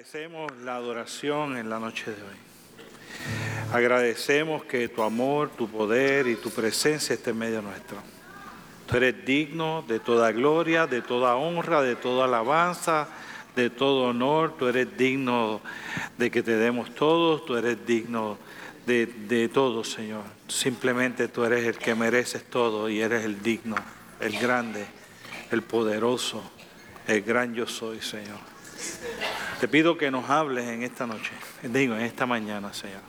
Agradecemos la adoración en la noche de hoy. Agradecemos que tu amor, tu poder y tu presencia esté en medio nuestro. Tú eres digno de toda gloria, de toda honra, de toda alabanza, de todo honor. Tú eres digno de que te demos todo. Tú eres digno de, de todo, Señor. Simplemente tú eres el que mereces todo y eres el digno, el grande, el poderoso, el gran yo soy, Señor. Te pido que nos hables en esta noche, digo, en esta mañana, Señor.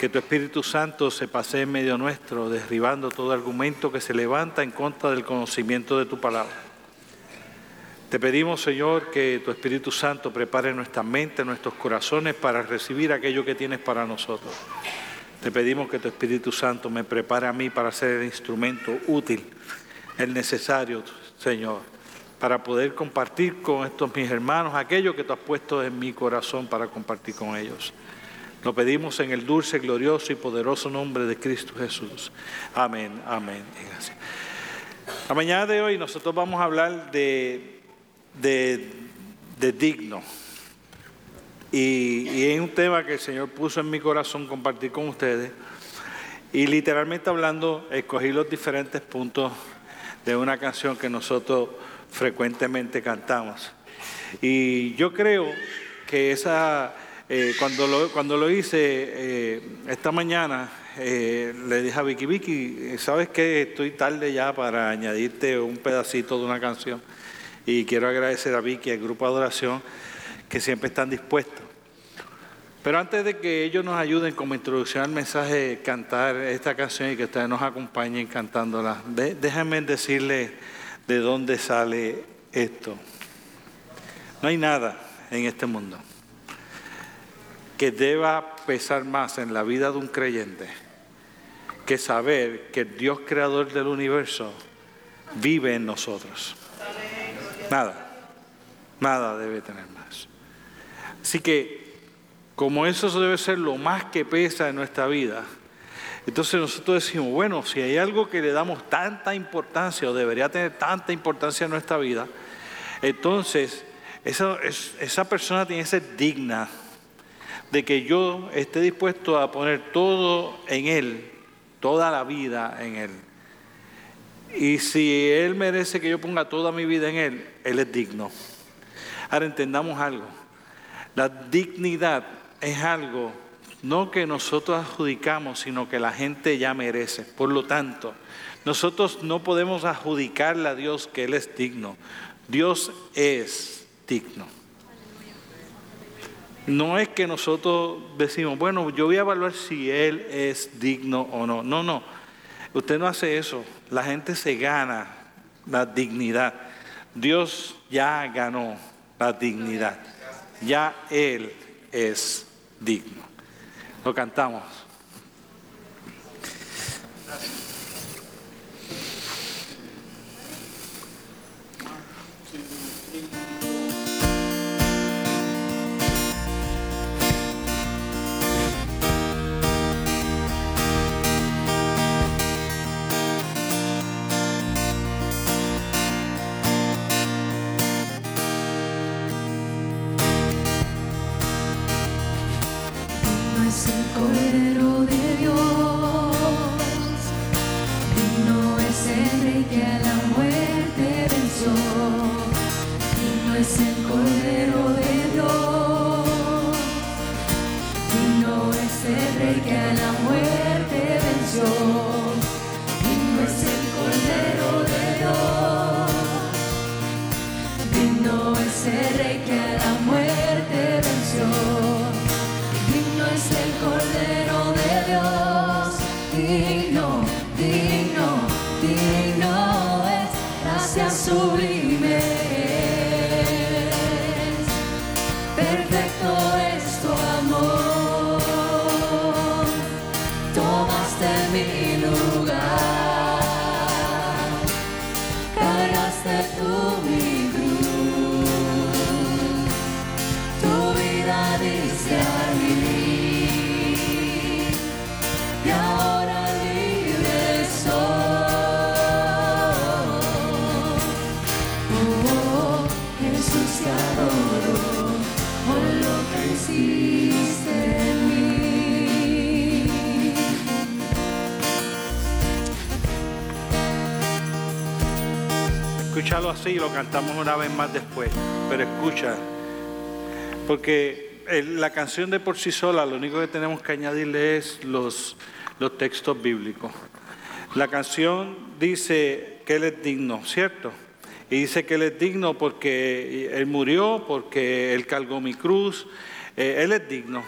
Que tu Espíritu Santo se pase en medio nuestro, derribando todo argumento que se levanta en contra del conocimiento de tu palabra. Te pedimos, Señor, que tu Espíritu Santo prepare nuestra mente, nuestros corazones para recibir aquello que tienes para nosotros. Te pedimos que tu Espíritu Santo me prepare a mí para ser el instrumento útil, el necesario, Señor, para poder compartir con estos mis hermanos aquello que tú has puesto en mi corazón para compartir con ellos. Lo pedimos en el dulce, glorioso y poderoso nombre de Cristo Jesús. Amén, amén gracias. La mañana de hoy nosotros vamos a hablar de, de, digno. Y, y es un tema que el Señor puso en mi corazón compartir con ustedes. Y literalmente hablando, escogí los diferentes puntos de una canción que nosotros frecuentemente cantamos. Y yo creo que esa, eh, cuando, lo, cuando lo hice eh, esta mañana, eh, le dije a Vicky, Vicky, ¿sabes que Estoy tarde ya para añadirte un pedacito de una canción. Y quiero agradecer a Vicky al grupo de adoración que siempre están dispuestos. Pero antes de que ellos nos ayuden como introducción al mensaje, cantar esta canción y que ustedes nos acompañen cantándola, déjenme decirles de dónde sale esto. No hay nada en este mundo que deba pesar más en la vida de un creyente que saber que Dios creador del universo vive en nosotros. Nada, nada debe tener más. Así que, como eso debe ser lo más que pesa en nuestra vida, entonces nosotros decimos, bueno, si hay algo que le damos tanta importancia o debería tener tanta importancia en nuestra vida, entonces esa, persona tiene que ser digna de que yo esté dispuesto a poner todo en Él, toda la vida en Él. Y si Él merece que yo ponga toda mi vida en Él, Él es digno. Ahora entendamos algo. La dignidad es algo no que nosotros adjudicamos, sino que la gente ya merece. Por lo tanto, nosotros no podemos adjudicarle a Dios que Él es digno. Dios es digno. No es que nosotros decimos, bueno, yo voy a evaluar si Él es digno o no. No, no. Usted no hace eso. La gente se gana la dignidad. Dios ya ganó la dignidad. Ya Él es digno. Lo cantamos. Así y lo cantamos una vez más después. Pero escucha, porque la canción de por sí sola, lo único que tenemos que añadirle es los, los textos bíblicos. La canción dice que Él es digno, ¿cierto? Y dice que Él es digno porque Él murió, porque Él cargó mi cruz, eh, Él es digno.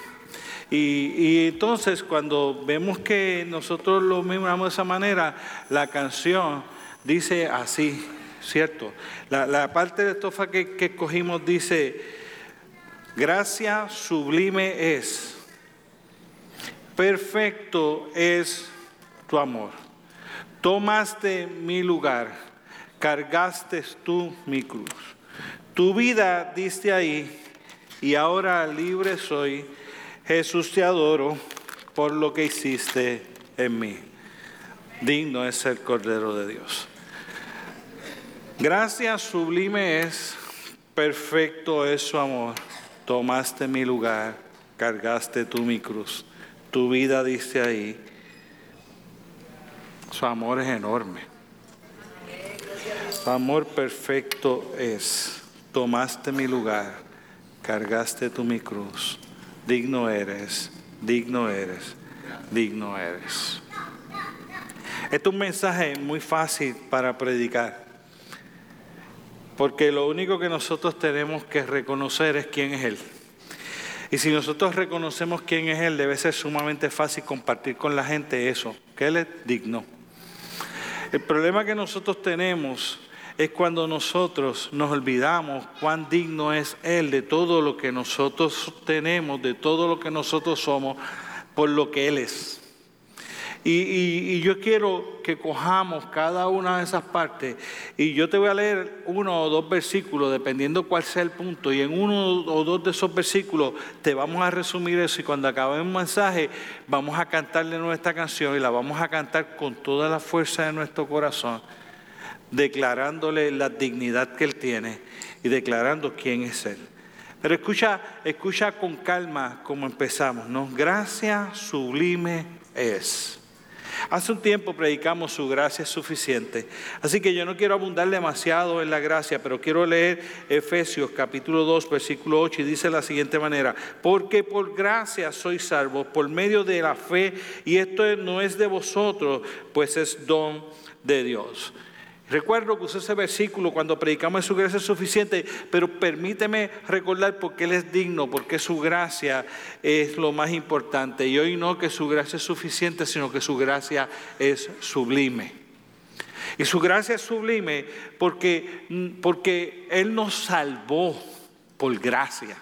Y, y, entonces cuando vemos que nosotros lo miramos de esa manera, la canción dice así, ¿cierto? La, parte de estofa que, que escogimos dice, gracia sublime es, perfecto es tu amor. Tomaste mi lugar, cargaste tú mi cruz. Tu vida diste ahí y ahora libre soy. Jesús te adoro por lo que hiciste en mí. Digno es el Cordero de Dios. Gracias sublime es, perfecto es su amor. Tomaste mi lugar, cargaste tú mi cruz. Tu vida dice ahí. Su amor es enorme. Su amor perfecto es. Tomaste mi lugar, cargaste tú mi cruz. Digno eres, digno eres, digno eres. Este es un mensaje muy fácil para predicar. Porque lo único que nosotros tenemos que reconocer es quién es Él. Y si nosotros reconocemos quién es Él, debe ser sumamente fácil compartir con la gente eso, que Él es digno. El problema que nosotros tenemos es cuando nosotros nos olvidamos cuán digno es Él de todo lo que nosotros tenemos, de todo lo que nosotros somos, por lo que Él es. Y, yo quiero que cojamos cada una de esas partes. Y yo te voy a leer uno o dos versículos, dependiendo cuál sea el punto. Y en uno o dos de esos versículos te vamos a resumir eso. Y cuando acabe el mensaje, vamos a cantarle nuestra canción y la vamos a cantar con toda la fuerza de nuestro corazón, declarándole la dignidad que Él tiene y declarando quién es Él. Pero escucha, escucha con calma como empezamos, ¿no? Gracia sublime es. Hace un tiempo predicamos su gracia es suficiente. Así que yo no quiero abundar demasiado en la gracia, pero quiero leer Efesios capítulo 2, versículo 8 y dice de la siguiente manera, porque por gracia sois salvos por medio de la fe y esto no es de vosotros, pues es don de Dios. Recuerdo que usé ese versículo cuando predicamos su gracia es suficiente, pero permíteme recordar por qué Él es digno, porque su gracia es lo más importante. Y hoy no que su gracia es suficiente, sino que su gracia es sublime. Y su gracia es sublime porque, porque Él nos salvó por gracia.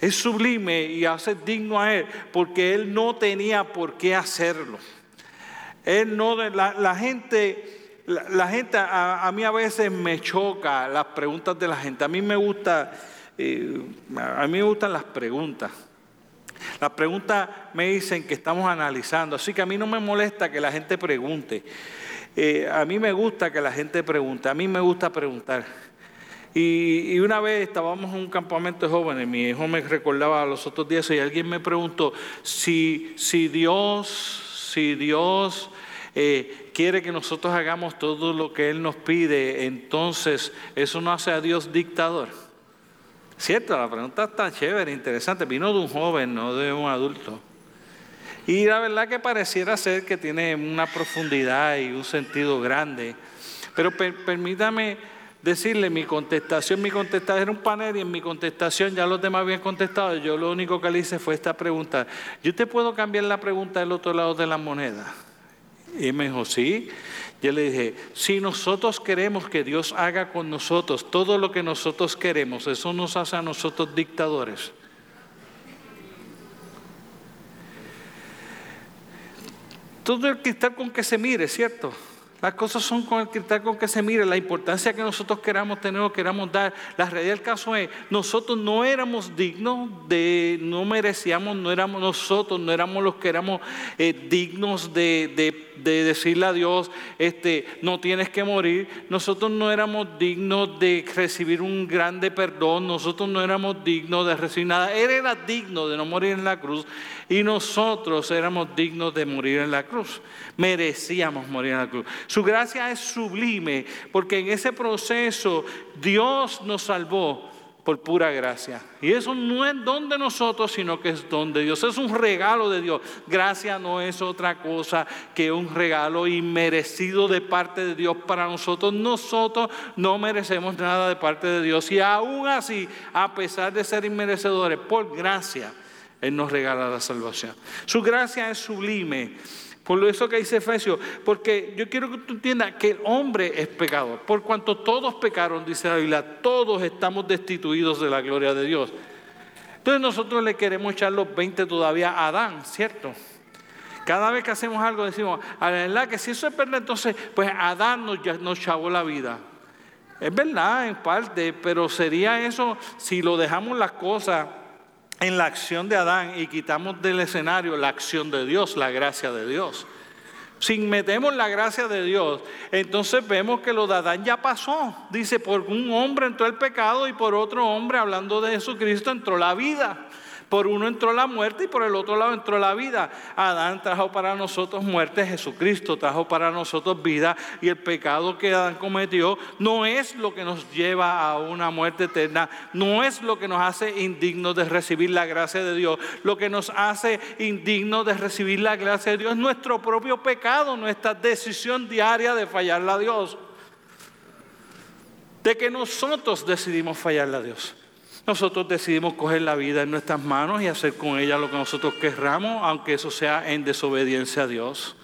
Es sublime y hace digno a Él porque Él no tenía por qué hacerlo. Él no, la gente la, gente, a, mí a veces me choca las preguntas de la gente. A mí me gusta, eh, a mí me gustan las preguntas. Las preguntas me dicen que estamos analizando, así que a mí no me molesta que la gente pregunte. Eh, a mí me gusta que la gente pregunte, a mí me gusta preguntar. Y, una vez estábamos en un campamento de jóvenes, mi hijo me recordaba los otros días y alguien me preguntó si, si Dios, si Dios eh, quiere que nosotros hagamos todo lo que Él nos pide, entonces eso no hace a Dios dictador. Cierto, la pregunta está chévere, interesante. Vino de un joven, no de un adulto. Y la verdad que pareciera ser que tiene una profundidad y un sentido grande. Pero permítame decirle mi contestación, mi contestación era un panel y en mi contestación ya los demás habían contestado. Yo lo único que le hice fue esta pregunta. ¿Yo te puedo cambiar la pregunta del otro lado de la moneda? Y me dijo, sí. Yo le dije, si nosotros queremos que Dios haga con nosotros todo lo que nosotros queremos, eso nos hace a nosotros dictadores. Todo el está con que se mire, ¿cierto? Las cosas son con el cristal con que se mire, la importancia que nosotros queramos tener o queramos dar. La realidad del caso es, nosotros no éramos dignos de, no merecíamos, no éramos nosotros, no éramos los que éramos eh, dignos de, decirle a Dios, este, no tienes que morir. Nosotros no éramos dignos de recibir un grande perdón, nosotros no éramos dignos de recibir nada. Él era digno de no morir en la cruz y nosotros éramos dignos de morir en la cruz. Merecíamos morir en la cruz. Su gracia es sublime porque en ese proceso Dios nos salvó por pura gracia. Y eso no es don de nosotros, sino que es don de Dios. Es un regalo de Dios. Gracia no es otra cosa que un regalo inmerecido de parte de Dios para nosotros. Nosotros no merecemos nada de parte de Dios. Y aún así, a pesar de ser inmerecedores, por gracia, Él nos regala la salvación. Su gracia es sublime. Por eso que dice Efesios, porque yo quiero que tú entiendas que el hombre es pecador. Por cuanto todos pecaron, dice la Biblia, todos estamos destituidos de la gloria de Dios. Entonces nosotros le queremos echar los 20 todavía a Adán, ¿cierto? Cada vez que hacemos algo decimos, a la verdad que si eso es verdad, entonces pues Adán nos, nos chavó la vida. Es verdad en parte, pero sería eso si lo dejamos las cosas en la acción de Adán y quitamos del escenario la acción de Dios, la gracia de Dios. Si metemos la gracia de Dios, entonces vemos que lo de Adán ya pasó. Dice, por un hombre entró el pecado y por otro hombre, hablando de Jesucristo, entró la vida. Por uno entró la muerte y por el otro lado entró la vida. Adán trajo para nosotros muerte, Jesucristo trajo para nosotros vida y el pecado que Adán cometió no es lo que nos lleva a una muerte eterna, no es lo que nos hace indignos de recibir la gracia de Dios. Lo que nos hace indignos de recibir la gracia de Dios es nuestro propio pecado, nuestra decisión diaria de fallarle a Dios. De que nosotros decidimos fallarle a Dios. Nosotros decidimos coger la vida en nuestras manos y hacer con ella lo que nosotros querramos, aunque eso sea en desobediencia a Dios.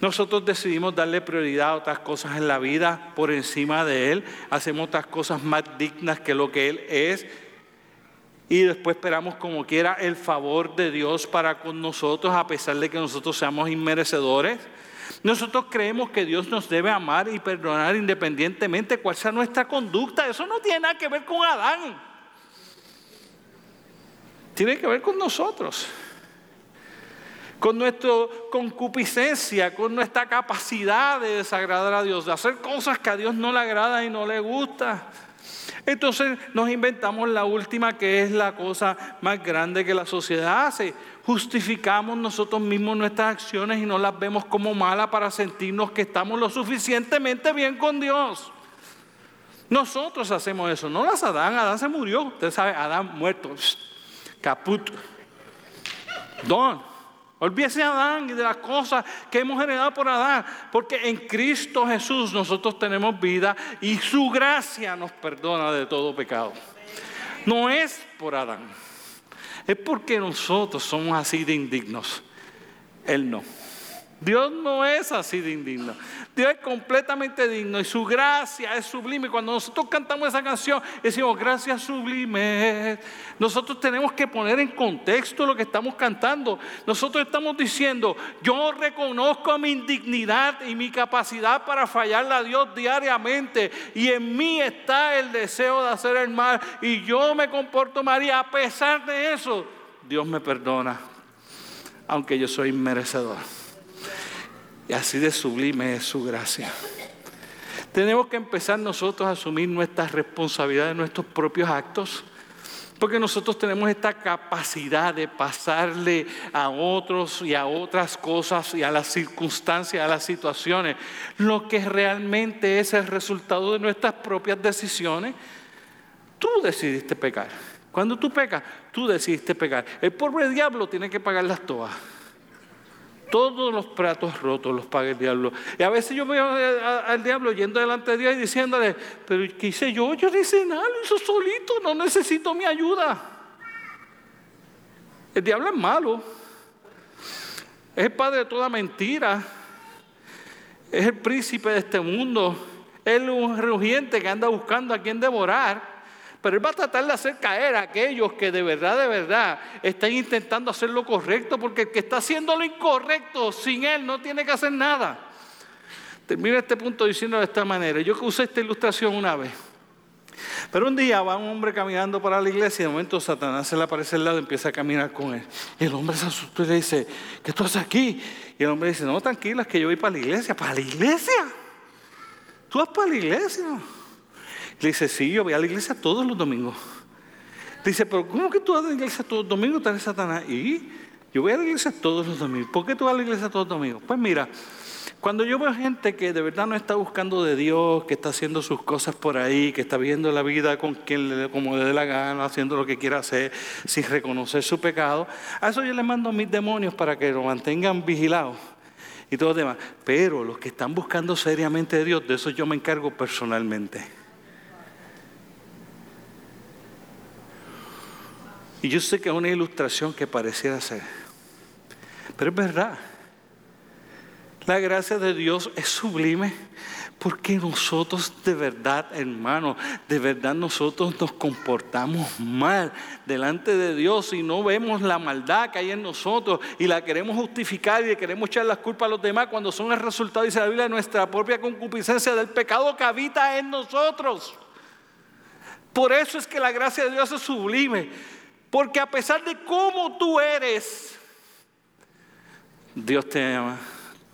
Nosotros decidimos darle prioridad a otras cosas en la vida por encima de Él. Hacemos otras cosas más dignas que lo que Él es. Y después esperamos como quiera el favor de Dios para con nosotros, a pesar de que nosotros seamos inmerecedores. Nosotros creemos que Dios nos debe amar y perdonar independientemente cuál sea nuestra conducta. Eso no tiene nada que ver con Adán tiene que ver con nosotros, con nuestra concupiscencia, con nuestra capacidad de desagradar a Dios, de hacer cosas que a Dios no le agrada y no le gusta. Entonces nos inventamos la última que es la cosa más grande que la sociedad hace. Justificamos nosotros mismos nuestras acciones y no las vemos como malas para sentirnos que estamos lo suficientemente bien con Dios. Nosotros hacemos eso, no las Adán, Adán se murió, usted sabe, Adán muerto caput. Don. Olvídese de Adán y de las cosas que hemos heredado por Adán, porque en Cristo Jesús nosotros tenemos vida y su gracia nos perdona de todo pecado. No es por Adán, es porque nosotros somos así de indignos. Él no. Dios no es así de indigno. Dios es completamente digno y su gracia es sublime. Cuando nosotros cantamos esa canción, decimos, gracias sublime. Nosotros tenemos que poner en contexto lo que estamos cantando. Nosotros estamos diciendo, yo reconozco mi indignidad y mi capacidad para fallarle a Dios diariamente. Y en mí está el deseo de hacer el mal. Y yo me comporto mal a pesar de eso, Dios me perdona, aunque yo soy merecedor. Y así de sublime es su gracia. Tenemos que empezar nosotros a asumir nuestras responsabilidades, nuestros propios actos. Porque nosotros tenemos esta capacidad de pasarle a otros y a otras cosas y a las circunstancias, a las situaciones, lo que realmente es el resultado de nuestras propias decisiones. Tú decidiste pecar. Cuando tú pecas, tú decidiste pecar. El pobre diablo tiene que pagar las toas. Todos los platos rotos los paga el diablo. Y a veces yo veo al diablo yendo delante de Dios y diciéndole, pero ¿qué hice yo? Yo no hice nada, lo hizo solito, no necesito mi ayuda. El diablo es malo. Es el padre de toda mentira. Es el príncipe de este mundo. Es un rugiente que anda buscando a quien devorar. Pero Él va a tratar de hacer caer a aquellos que de verdad, de verdad están intentando hacer lo correcto, porque el que está haciendo lo incorrecto sin Él no tiene que hacer nada. Termino este punto diciendo de esta manera. Yo usé esta ilustración una vez. Pero un día va un hombre caminando para la iglesia y de momento Satanás se le aparece al lado y empieza a caminar con él. Y el hombre se asustó y le dice, ¿qué tú haces aquí? Y el hombre dice, no, tranquila, es que yo voy para la iglesia. ¿Para la iglesia? ¿Tú vas para la iglesia? Le dice, sí, yo voy a la iglesia todos los domingos. Dice, pero ¿cómo que tú vas a la iglesia todos los domingos? Tal Satanás. Y yo voy a la iglesia todos los domingos. ¿Por qué tú vas a la iglesia todos los domingos? Pues mira, cuando yo veo gente que de verdad no está buscando de Dios, que está haciendo sus cosas por ahí, que está viviendo la vida con quien le, como le dé la gana, haciendo lo que quiera hacer, sin reconocer su pecado, a eso yo le mando a mis demonios para que lo mantengan vigilados y todo lo demás. Pero los que están buscando seriamente de Dios, de eso yo me encargo personalmente. Y yo sé que es una ilustración que pareciera ser, pero es verdad. La gracia de Dios es sublime porque nosotros de verdad, hermano, de verdad nosotros nos comportamos mal delante de Dios y no vemos la maldad que hay en nosotros y la queremos justificar y le queremos echar las culpas a los demás cuando son el resultado, dice la Biblia, de nuestra propia concupiscencia del pecado que habita en nosotros. Por eso es que la gracia de Dios es sublime, porque a pesar de cómo tú eres, Dios te ama.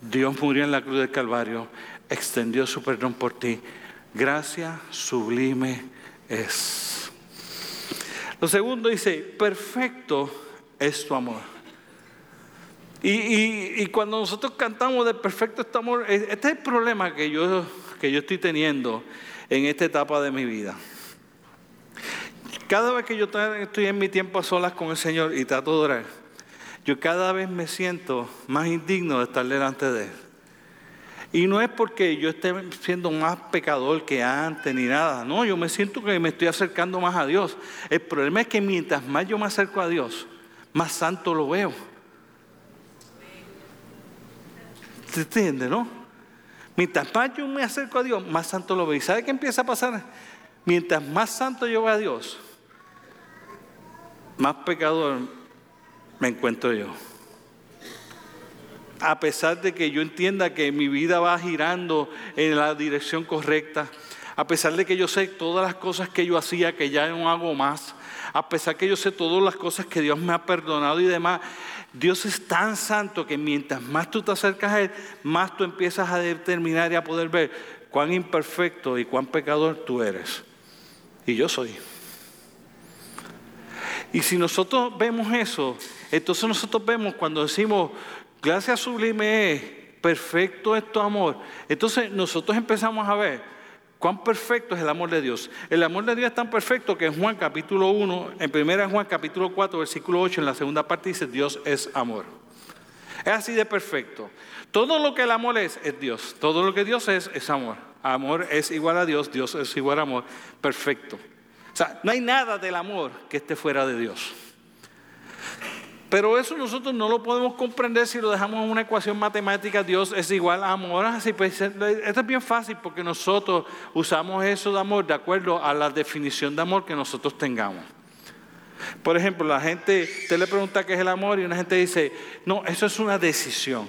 Dios murió en la cruz del Calvario, extendió su perdón por ti. Gracia sublime es. Lo segundo dice, perfecto es tu amor. Y, cuando nosotros cantamos de perfecto es tu amor, este es el problema que yo, que yo estoy teniendo en esta etapa de mi vida. Cada vez que yo estoy en mi tiempo a solas con el Señor y trato de orar, yo cada vez me siento más indigno de estar delante de Él. Y no es porque yo esté siendo más pecador que antes ni nada. No, yo me siento que me estoy acercando más a Dios. El problema es que mientras más yo me acerco a Dios, más santo lo veo. ¿Se entiende, no? Mientras más yo me acerco a Dios, más santo lo veo. ¿Y sabe qué empieza a pasar? Mientras más santo yo veo a Dios, más pecador me encuentro yo. A pesar de que yo entienda que mi vida va girando en la dirección correcta, a pesar de que yo sé todas las cosas que yo hacía que ya no hago más, a pesar que yo sé todas las cosas que Dios me ha perdonado y demás, Dios es tan santo que mientras más tú te acercas a Él, más tú empiezas a determinar y a poder ver cuán imperfecto y cuán pecador tú eres. Y yo soy. Y si nosotros vemos eso, entonces nosotros vemos cuando decimos, gracia sublime es, perfecto es tu amor. Entonces nosotros empezamos a ver cuán perfecto es el amor de Dios. El amor de Dios es tan perfecto que en Juan capítulo 1, en primera Juan capítulo 4, versículo 8, en la segunda parte dice, Dios es amor. Es así de perfecto. Todo lo que el amor es, es Dios. Todo lo que Dios es, es amor. Amor es igual a Dios, Dios es igual a amor. Perfecto. Sea, no hay nada del amor que esté fuera de Dios. Pero eso nosotros no lo podemos comprender si lo dejamos en una ecuación matemática, Dios es igual a amor. Así, pues, esto es bien fácil porque nosotros usamos eso de amor de acuerdo a la definición de amor que nosotros tengamos. Por ejemplo, la gente, usted le pregunta qué es el amor y una gente dice, no, eso es una decisión.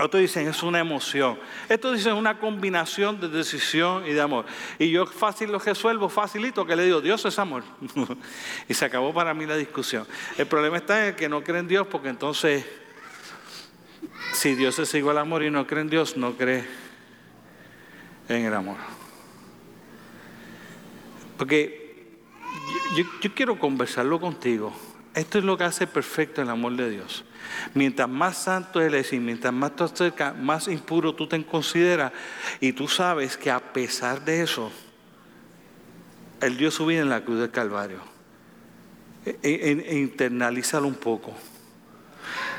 Otros dicen es una emoción. Estos dicen una combinación de decisión y de amor. Y yo fácil lo resuelvo, facilito, que le digo, Dios es amor. y se acabó para mí la discusión. El problema está en que no creen en Dios, porque entonces, si Dios es igual al amor y no cree en Dios, no cree en el amor. Porque yo quiero conversarlo contigo. Esto es lo que hace perfecto el amor de Dios. Mientras más santo Él es y mientras más tú cerca, más impuro tú te consideras. Y tú sabes que a pesar de eso, Él dio su vida en la cruz del Calvario. E, e, e, internalízalo un poco.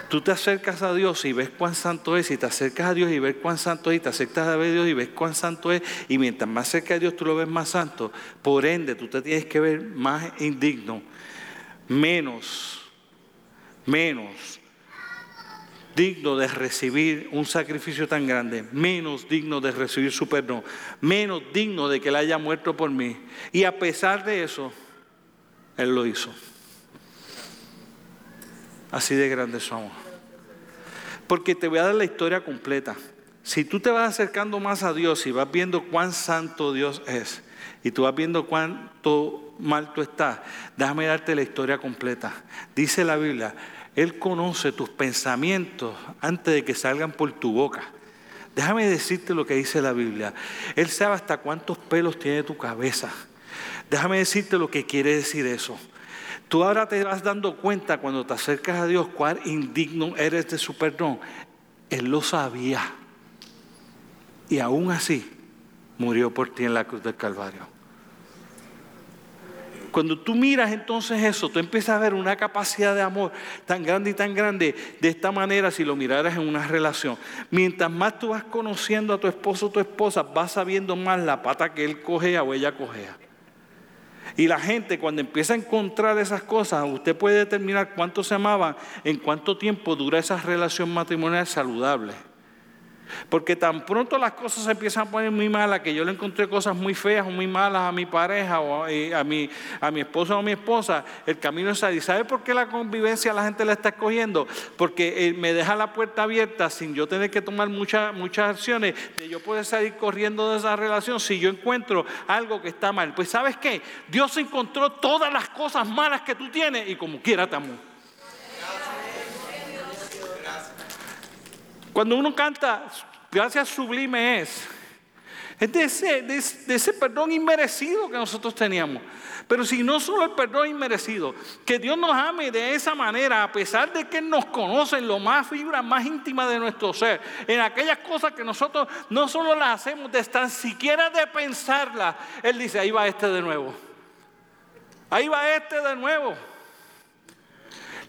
Tú te acercas a Dios y ves cuán santo es, y te acercas a Dios y ves cuán santo es, y te acercas a Dios y ves cuán santo es, y mientras más cerca de Dios tú lo ves más santo, por ende tú te tienes que ver más indigno, menos, menos digno de recibir un sacrificio tan grande, menos digno de recibir su perdón, menos digno de que Él haya muerto por mí. Y a pesar de eso, Él lo hizo. Así de grande su amor. Porque te voy a dar la historia completa. si tú te vas acercando más a Dios y vas viendo cuán santo Dios es, y tú vas viendo cuánto mal tú estás, déjame darte la historia completa. Dice la Biblia, Él conoce tus pensamientos antes de que salgan por tu boca. Déjame decirte lo que dice la Biblia. Él sabe hasta cuántos pelos tiene tu cabeza. Déjame decirte lo que quiere decir eso. Tú ahora te vas dando cuenta cuando te acercas a Dios cuán indigno eres de su perdón. Él lo sabía. Y aún así murió por ti en la cruz del Calvario. Cuando tú miras entonces eso, tú empiezas a ver una capacidad de amor tan grande y tan grande de esta manera si lo miraras en una relación. Mientras más tú vas conociendo a tu esposo o tu esposa, vas sabiendo más la pata que él cogea o ella cogea. Y la gente cuando empieza a encontrar esas cosas, usted puede determinar cuánto se amaban, en cuánto tiempo dura esa relación matrimonial saludable. Porque tan pronto las cosas se empiezan a poner muy malas, que yo le encontré cosas muy feas o muy malas a mi pareja o a, mi, a mi esposo o a mi esposa, el camino es ahí. ¿Sabe por qué la convivencia la gente la está escogiendo? Porque eh, me deja la puerta abierta sin yo tener que tomar muchas, muchas acciones, de yo poder salir corriendo de esa relación si yo encuentro algo que está mal. Pues ¿sabes qué? Dios encontró todas las cosas malas que tú tienes y como quiera te. Cuando uno canta, gracias sublime es, es de ese, de, ese, perdón inmerecido que nosotros teníamos. Pero si no solo el perdón inmerecido, que Dios nos ame de esa manera, a pesar de que nos conoce en lo más fibra, más íntima de nuestro ser, en aquellas cosas que nosotros no solo las hacemos de tan siquiera de pensarlas, Él dice, ahí va este de nuevo. Ahí va este de nuevo.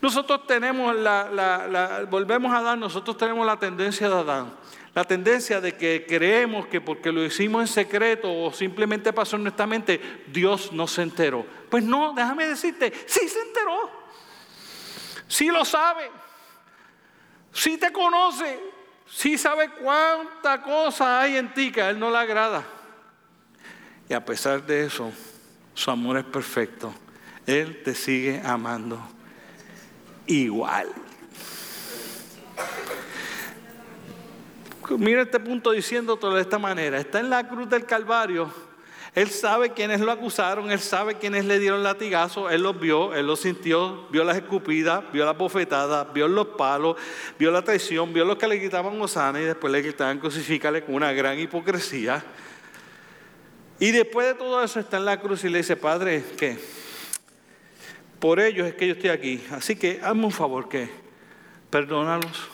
Nosotros tenemos la, volvemos a dar, nosotros tenemos la tendencia de Adán. La tendencia de que creemos que porque lo hicimos en secreto o simplemente pasó en nuestra mente, Dios no se enteró. Pues no, déjame decirte, sí se enteró. Sí lo sabe. Sí te conoce. Sí sabe cuánta cosa hay en ti que a Él no le agrada. Y a pesar de eso, su amor es perfecto. Él te sigue amando igual. Mira este punto diciéndolo de esta manera. Está en la cruz del Calvario. Él sabe quiénes lo acusaron, él sabe quiénes le dieron latigazo, él los vio, él los sintió, vio las escupidas, vio las bofetadas, vio los palos, vio la traición, vio los que le quitaban Osana y después le quitaban crucificarle con una gran hipocresía. Y después de todo eso está en la cruz y le dice, Padre, ¿qué? Por ellos es que yo estoy aquí. Así que hazme un favor que perdónalos.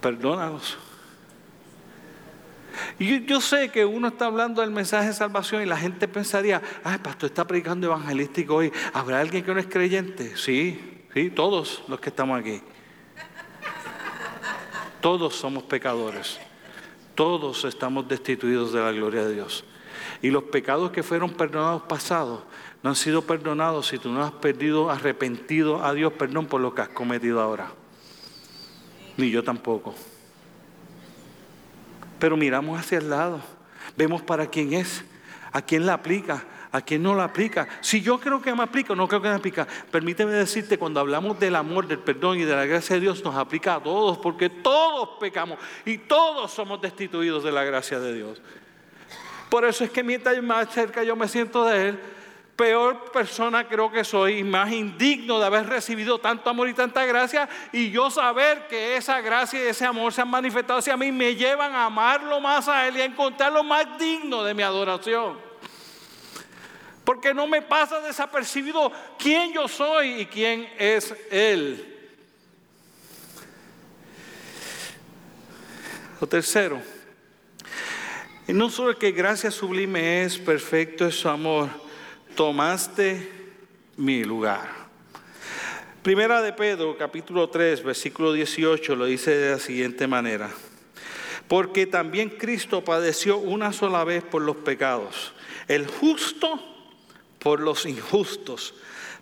Perdónalos. Y yo, sé que uno está hablando del mensaje de salvación y la gente pensaría, ay, pastor está predicando evangelístico hoy. ¿Habrá alguien que no es creyente? Sí, sí, todos los que estamos aquí. Todos somos pecadores. Todos estamos destituidos de la gloria de Dios. Y los pecados que fueron perdonados pasados no han sido perdonados si tú no has perdido, arrepentido a Dios perdón por lo que has cometido ahora. Ni yo tampoco. Pero miramos hacia el lado, vemos para quién es, a quién la aplica, a quién no la aplica. Si yo creo que me aplica o no creo que me aplica, permíteme decirte, cuando hablamos del amor, del perdón y de la gracia de Dios, nos aplica a todos, porque todos pecamos y todos somos destituidos de la gracia de Dios. Por eso es que mientras más cerca yo me siento de Él, peor persona creo que soy más indigno de haber recibido tanto amor y tanta gracia y yo saber que esa gracia y ese amor se han manifestado hacia mí me llevan a amarlo más a Él y a encontrarlo más digno de mi adoración. Porque no me pasa desapercibido quién yo soy y quién es Él. Lo tercero, no solo que gracia sublime es, perfecto es su amor, tomaste mi lugar. Primera de Pedro, capítulo 3, versículo 18, lo dice de la siguiente manera. Porque también Cristo padeció una sola vez por los pecados, el justo por los injustos,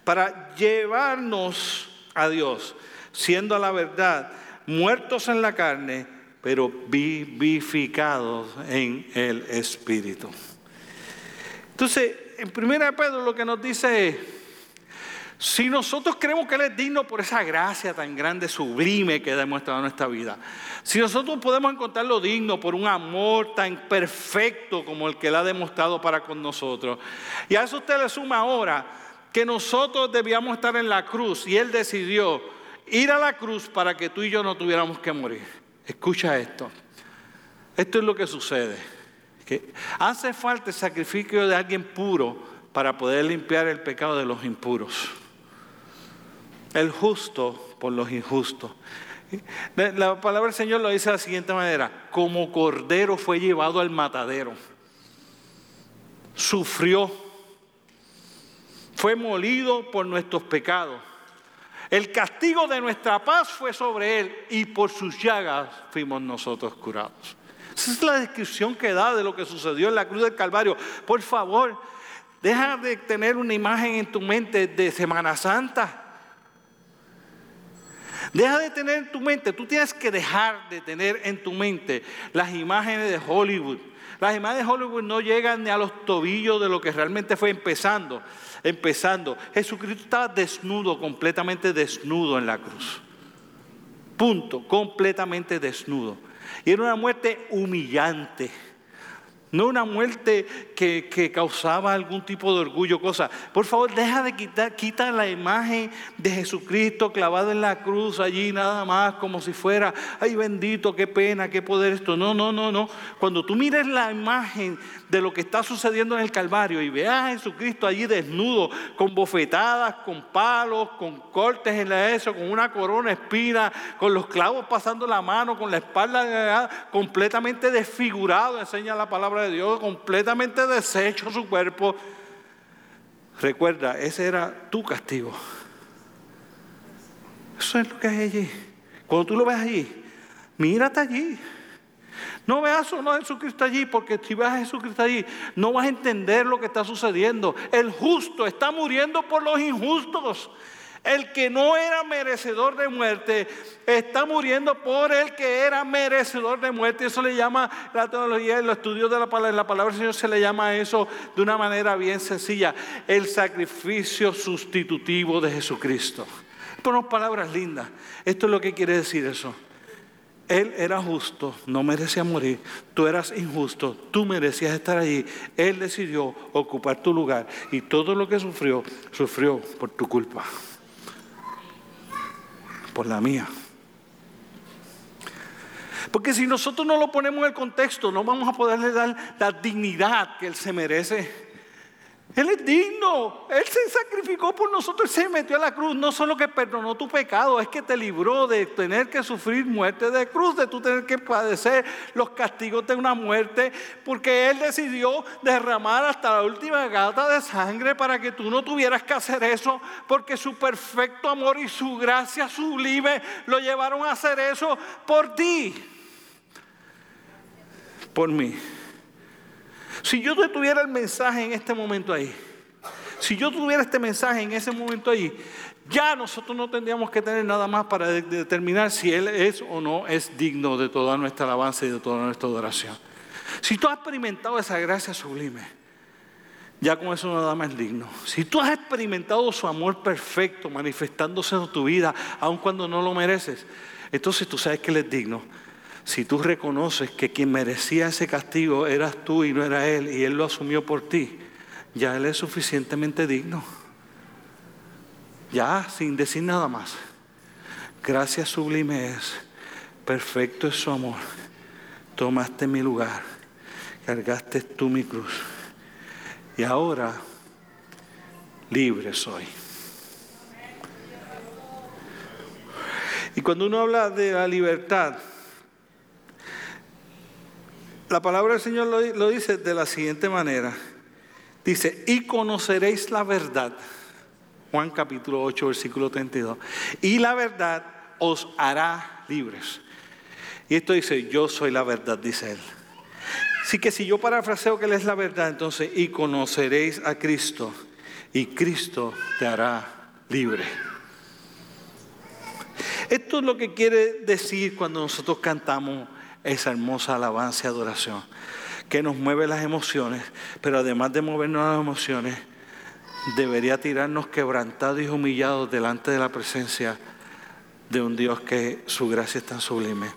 para llevarnos a Dios, siendo a la verdad muertos en la carne, pero vivificados en el Espíritu. Entonces, en 1 Pedro lo que nos dice es, Si nosotros creemos que Él es digno por esa gracia tan grande, sublime que ha demostrado en nuestra vida, si nosotros podemos encontrarlo digno por un amor tan perfecto como el que Él ha demostrado para con nosotros, y a eso usted le suma ahora que nosotros debíamos estar en la cruz y Él decidió ir a la cruz para que tú y yo no tuviéramos que morir. Escucha esto. Esto es lo que sucede. Hace falta el sacrificio de alguien puro para poder limpiar el pecado de los impuros el justo por los injustos. La palabra del Señor lo dice de la siguiente manera, como cordero fue llevado al matadero, sufrió, fue molido por nuestros pecados. El castigo de nuestra paz fue sobre él y por sus llagas fuimos nosotros curados. Esa es la descripción que da de lo que sucedió en la cruz del Calvario. Por favor, deja de tener una imagen en tu mente de Semana Santa. Deja de tener en tu mente, tú tienes que dejar de tener en tu mente las imágenes de Hollywood. Las imágenes de Hollywood no llegan ni a los tobillos de lo que realmente fue empezando. Empezando. Jesucristo estaba desnudo, completamente desnudo en la cruz. Punto, completamente desnudo. Y era una muerte humillante. No una muerte que, causaba algún tipo de orgullo, cosa. Por favor, deja de quitar, quita la imagen de Jesucristo clavado en la cruz allí nada más, como si fuera, ay bendito, qué pena, qué poder esto. No, no, no, no. Cuando tú mires la imagen de lo que está sucediendo en el Calvario y veas a Jesucristo allí desnudo, con bofetadas, con palos, con cortes en la eso, con una corona espina, con los clavos pasando la mano, con la espalda completamente desfigurado, enseña la palabra de Dios, completamente deshecho su cuerpo. Recuerda, ese era tu castigo. Eso es lo que hay allí. Cuando tú lo ves allí, mírate allí. No veas solo a Jesucristo allí, porque si ves a Jesucristo allí, no vas a entender lo que está sucediendo. El justo está muriendo por los injustos. El que no era merecedor de muerte está muriendo por el que era merecedor de muerte. Eso le llama la teología, en los estudios de la palabra, la palabra del Señor se le llama eso de una manera bien sencilla. El sacrificio sustitutivo de Jesucristo. Por palabras lindas. Esto es lo que quiere decir eso. Él era justo, no merecía morir. Tú eras injusto, tú merecías estar allí. Él decidió ocupar tu lugar y todo lo que sufrió, sufrió por tu culpa por la mía. Porque si nosotros no lo ponemos en el contexto, no vamos a poderle dar la dignidad que Él se merece. Él es digno. Él se sacrificó por nosotros. Él se metió a la cruz. No solo que perdonó tu pecado, es que te libró de tener que sufrir muerte de cruz, de tú tener que padecer los castigos de una muerte, porque Él decidió derramar hasta la última gata de sangre para que tú no tuvieras que hacer eso, porque su perfecto amor y su gracia sublime lo llevaron a hacer eso por ti, por mí. Si yo tuviera el mensaje en este momento ahí, si yo tuviera este mensaje en ese momento ahí, ya nosotros no tendríamos que tener nada más para determinar si Él es o no es digno de toda nuestra alabanza y de toda nuestra adoración. Si tú has experimentado esa gracia sublime, ya con eso nada más es digno. Si tú has experimentado su amor perfecto manifestándose en tu vida, aun cuando no lo mereces, entonces tú sabes que Él es digno si tú reconoces que quien merecía ese castigo eras tú y no era Él, y Él lo asumió por ti, ya Él es suficientemente digno. Ya, sin decir nada más. Gracias sublime es, perfecto es su amor. Tomaste mi lugar, cargaste tú mi cruz. Y ahora libre soy. Y cuando uno habla de la libertad, la palabra del Señor lo, dice de la siguiente manera. Dice, y conoceréis la verdad. Juan capítulo 8, versículo 32. Y la verdad os hará libres. Y esto dice, yo soy la verdad, dice él. Así que si yo parafraseo que él es la verdad, entonces, y conoceréis a Cristo, y Cristo te hará libre. Esto es lo que quiere decir cuando nosotros cantamos esa hermosa alabanza y adoración que nos mueve las emociones, pero además de movernos las emociones, debería tirarnos quebrantados y humillados delante de la presencia de un Dios que su gracia es tan sublime,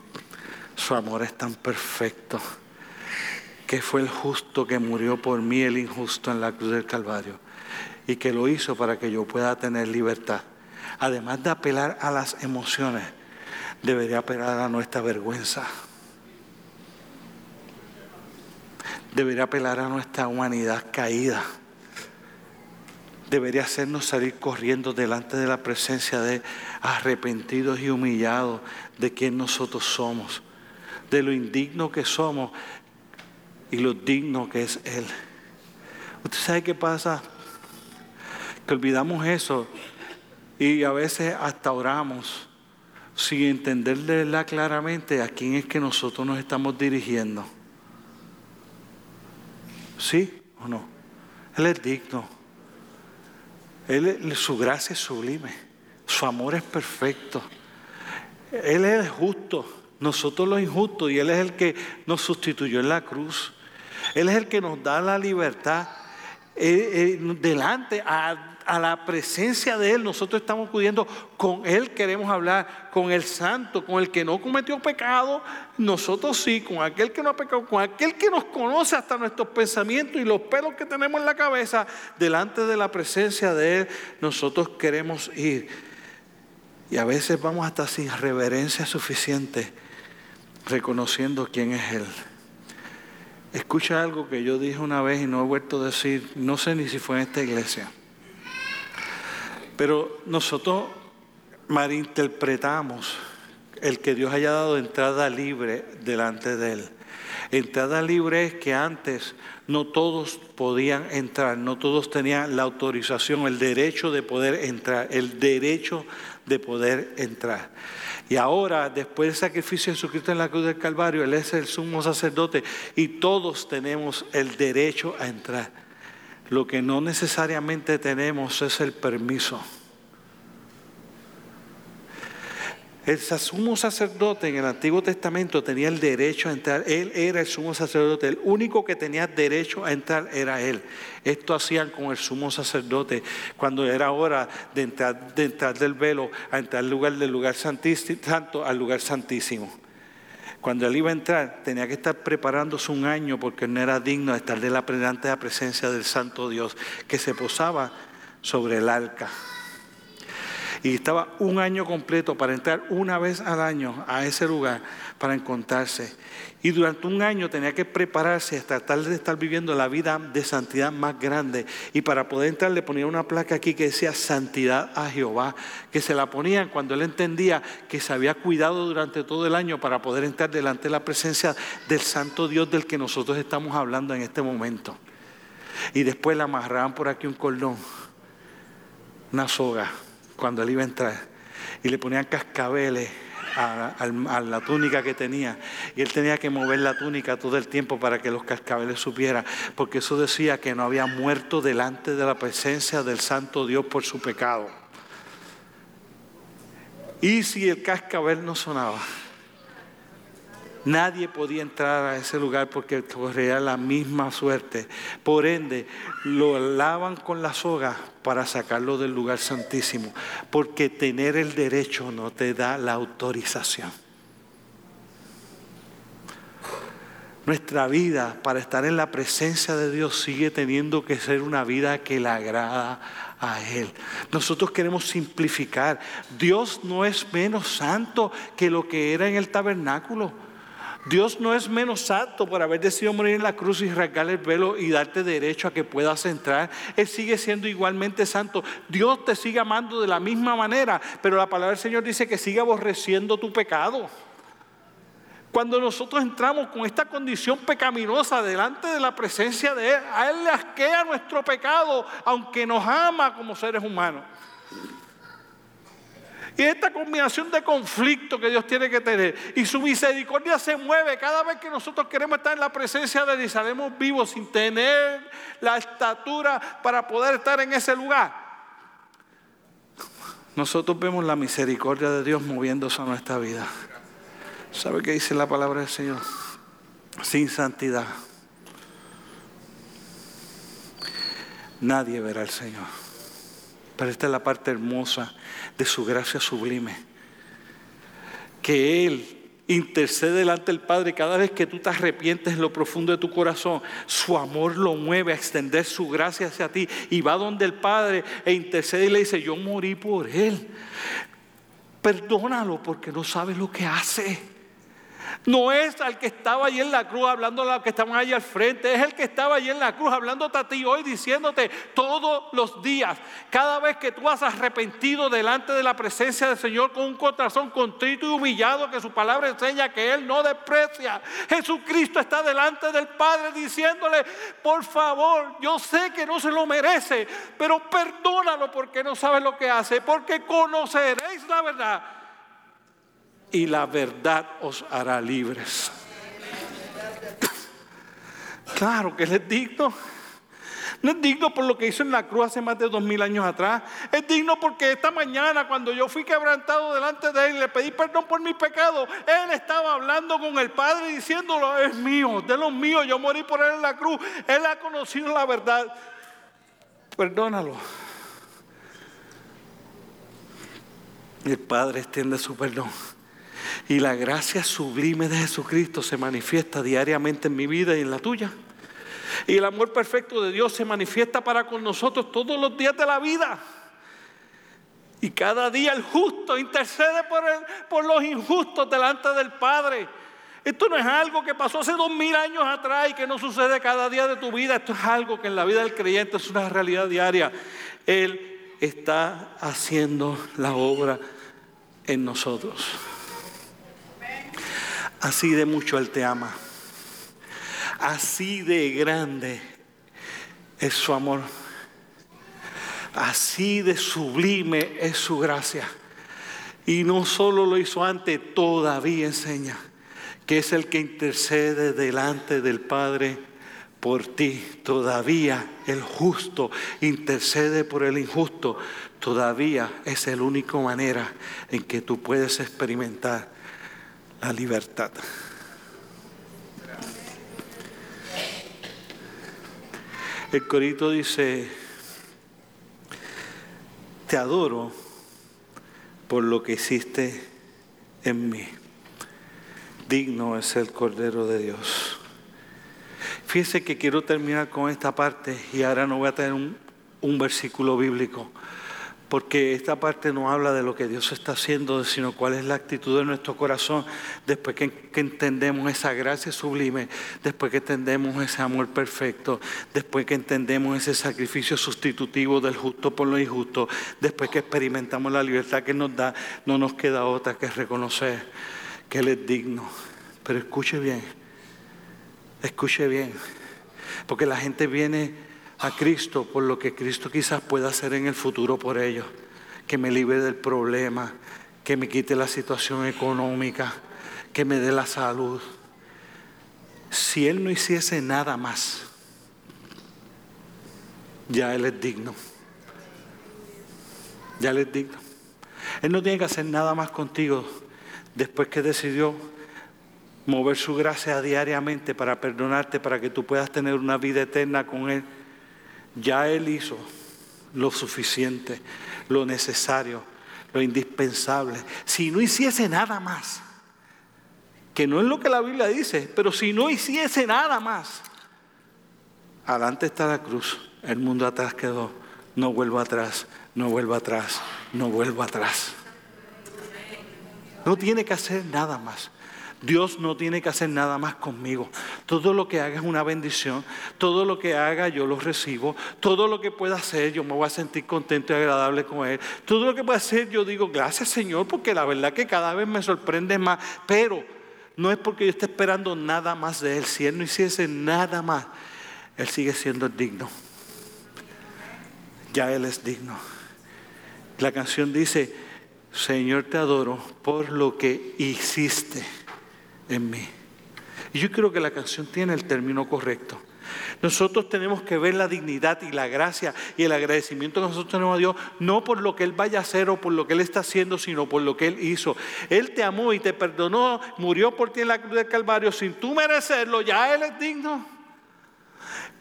su amor es tan perfecto, que fue el justo que murió por mí, el injusto en la cruz del Calvario, y que lo hizo para que yo pueda tener libertad. Además de apelar a las emociones, debería apelar a nuestra vergüenza. Debería apelar a nuestra humanidad caída debería hacernos salir corriendo delante de la presencia de arrepentidos y humillados de quien nosotros somos, de lo indigno que somos y lo digno que es Él. ¿Usted sabe qué pasa? Que olvidamos eso y a veces hasta oramos sin entenderle claramente a quién es que nosotros nos estamos dirigiendo. ¿Sí o no? Él es digno. Él, su gracia es sublime, su amor es perfecto. Él es justo, nosotros los injustos, y Él es el que nos sustituyó en la cruz. Él es el que nos da la libertad. Eh, eh, delante a a la presencia de Él, nosotros estamos acudiendo, con Él queremos hablar, con el santo, con el que no cometió pecado, nosotros sí, con aquel que no ha pecado, con aquel que nos conoce hasta nuestros pensamientos y los pelos que tenemos en la cabeza, delante de la presencia de Él, nosotros queremos ir. Y a veces vamos hasta sin reverencia suficiente, reconociendo quién es Él. Escucha algo que yo dije una vez y no he vuelto a decir, no sé ni si fue en esta iglesia. Pero nosotros malinterpretamos el que Dios haya dado entrada libre delante de Él. Entrada libre es que antes no todos podían entrar, no todos tenían la autorización, el derecho de poder entrar, el derecho de poder entrar. Y ahora, después del sacrificio de Jesucristo en la cruz del Calvario, Él es el sumo sacerdote y todos tenemos el derecho a entrar. Lo que no necesariamente tenemos es el permiso. El sumo sacerdote en el Antiguo Testamento tenía el derecho a entrar. Él era el sumo sacerdote. El único que tenía derecho a entrar era él. Esto hacían con el sumo sacerdote cuando era hora de entrar, de entrar del velo a entrar al lugar del lugar santísimo, al lugar santísimo. Cuando él iba a entrar, tenía que estar preparándose un año porque no era digno de estar de la la presencia del Santo Dios que se posaba sobre el arca. Y estaba un año completo para entrar una vez al año a ese lugar para encontrarse. Y durante un año tenía que prepararse hasta tratar de estar viviendo la vida de santidad más grande. Y para poder entrar le ponía una placa aquí que decía santidad a Jehová, que se la ponían cuando él entendía que se había cuidado durante todo el año para poder entrar delante de la presencia del santo Dios del que nosotros estamos hablando en este momento. Y después le amarraban por aquí un cordón, una soga, cuando él iba a entrar. Y le ponían cascabeles a, la túnica que tenía. Y él tenía que mover la túnica todo el tiempo para que los cascabeles supieran, porque eso decía que no había muerto delante de la presencia del Santo Dios por su pecado. Y si el cascabel no sonaba, Nadie podía entrar a ese lugar porque corría la misma suerte. Por ende, lo lavan con la soga para sacarlo del lugar santísimo, porque tener el derecho no te da la autorización. Nuestra vida para estar en la presencia de Dios sigue teniendo que ser una vida que le agrada a Él. Nosotros queremos simplificar. Dios no es menos santo que lo que era en el tabernáculo. Dios no es menos santo por haber decidido morir en la cruz y rasgar el velo y darte derecho a que puedas entrar. Él sigue siendo igualmente santo. Dios te sigue amando de la misma manera, pero la palabra del Señor dice que sigue aborreciendo tu pecado. Cuando nosotros entramos con esta condición pecaminosa delante de la presencia de Él, a Él le asquea nuestro pecado, aunque nos ama como seres humanos. Y esta combinación de conflicto que Dios tiene que tener y su misericordia se mueve cada vez que nosotros queremos estar en la presencia de Él y vivos sin tener la estatura para poder estar en ese lugar. Nosotros vemos la misericordia de Dios moviéndose a nuestra vida. ¿Sabe qué dice la palabra del Señor? Sin santidad. nadie verá al Señor. Pero esta es la parte hermosa de su gracia sublime. Que Él intercede delante del Padre cada vez que tú te arrepientes en lo profundo de tu corazón. Su amor lo mueve a extender su gracia hacia ti y va donde el Padre e intercede y le dice, yo morí por Él. Perdónalo porque no sabe lo que hace. No es al que estaba allí en la cruz hablando a los que estaban allí al frente, es el que estaba allí en la cruz hablándote a ti hoy, diciéndote todos los días, cada vez que tú has arrepentido delante de la presencia del Señor con un corazón contrito y humillado, que su palabra enseña que Él no desprecia. Jesucristo está delante del Padre diciéndole, por favor, yo sé que no se lo merece, pero perdónalo porque no sabe lo que hace, porque conoceréis la verdad y la verdad os hará libres. Claro que Él es digno. No es digno por lo que hizo en la cruz hace más de dos mil años atrás. Es digno porque esta mañana, cuando yo fui quebrantado delante de Él y le pedí perdón por mis pecados, Él estaba hablando con el Padre diciéndolo: Es mío, de los míos. Yo morí por Él en la cruz. Él ha conocido la verdad. Perdónalo. El Padre extiende su perdón. Y la gracia sublime de Jesucristo se manifiesta diariamente en mi vida y en la tuya. Y el amor perfecto de Dios se manifiesta para con nosotros todos los días de la vida. Y cada día el justo intercede por, por los injustos delante del Padre. Esto no es algo que pasó hace dos mil años atrás y que no sucede cada día de tu vida. Esto es algo que en la vida del creyente es una realidad diaria. Él está haciendo la obra en nosotros. Así de mucho Él te ama. Así de grande es su amor. Así de sublime es su gracia. Y no solo lo hizo antes, todavía enseña que es el que intercede delante del Padre por ti. Todavía el justo intercede por el injusto. Todavía es la única manera en que tú puedes experimentar la libertad. El corito dice, te adoro por lo que hiciste en mí. Digno es el Cordero de Dios. Fíjese que quiero terminar con esta parte y ahora no voy a tener un, versículo bíblico porque esta parte no habla de lo que Dios está haciendo, sino cuál es la actitud de nuestro corazón después que, entendemos esa gracia sublime, después que entendemos ese amor perfecto, después que entendemos ese sacrificio sustitutivo del justo por lo injusto, después que experimentamos la libertad que nos da, no nos queda otra que reconocer que Él es digno. Pero escuche bien, escuche bien, porque la gente viene a Cristo por lo que Cristo quizás pueda hacer en el futuro por ellos. Que me libre del problema, que me quite la situación económica, que me dé la salud. Si Él no hiciese nada más, ya Él es digno. Ya Él es digno. Él no tiene que hacer nada más contigo después que decidió mover su gracia diariamente para perdonarte, para que tú puedas tener una vida eterna con Él. Ya Él hizo lo suficiente, lo necesario, lo indispensable. Si no hiciese nada más, que no es lo que la Biblia dice, pero si no hiciese nada más, adelante está la cruz, el mundo atrás quedó, no vuelvo atrás, no vuelvo atrás, no vuelvo atrás. No tiene que hacer nada más. Dios no tiene que hacer nada más conmigo. Todo lo que haga es una bendición. Todo lo que haga yo lo recibo. Todo lo que pueda hacer yo me voy a sentir contento y agradable con Él. Todo lo que pueda hacer yo digo gracias Señor porque la verdad que cada vez me sorprende más. Pero no es porque yo esté esperando nada más de Él. Si Él no hiciese nada más, Él sigue siendo digno. Ya Él es digno. La canción dice, Señor te adoro por lo que hiciste en mí. Y yo creo que la canción tiene el término correcto. Nosotros tenemos que ver la dignidad y la gracia y el agradecimiento que nosotros tenemos a Dios, no por lo que Él vaya a hacer o por lo que Él está haciendo, sino por lo que Él hizo. Él te amó y te perdonó, murió por ti en la cruz del Calvario sin tú merecerlo, ya Él es digno.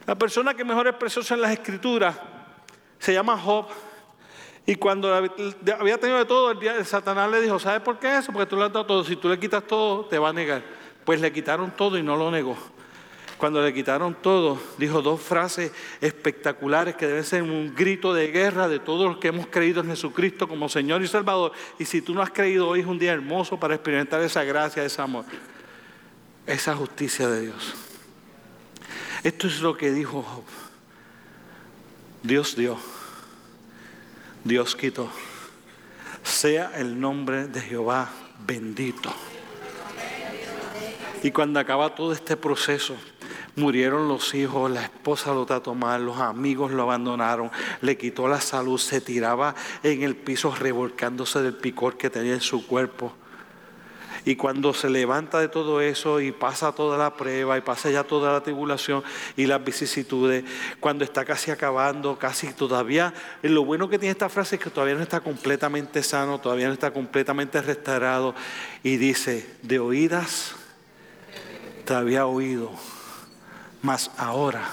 La persona que mejor expresó en las escrituras se llama Job. Y cuando había tenido de todo, el día de Satanás le dijo, ¿sabes por qué eso? Porque tú le has dado todo. Si tú le quitas todo, te va a negar. Pues le quitaron todo y no lo negó. Cuando le quitaron todo, dijo dos frases espectaculares que deben ser un grito de guerra de todos los que hemos creído en Jesucristo como Señor y Salvador. Y si tú no has creído, hoy es un día hermoso para experimentar esa gracia, ese amor, esa justicia de Dios. Esto es lo que dijo Job. Dios dio, Dios quitó. Sea el nombre de Jehová bendito. Y cuando acaba todo este proceso, Murieron los hijos, la esposa lo trató mal, los amigos lo abandonaron, le quitó la salud, se tiraba en el piso revolcándose del picor que tenía en su cuerpo. Y cuando se levanta de todo eso y pasa toda la prueba y pasa ya toda la tribulación y las vicisitudes, cuando está casi acabando, casi todavía, lo bueno que tiene esta frase es que todavía no está completamente sano, todavía no está completamente restaurado. Y dice, de oídas te había oído mas ahora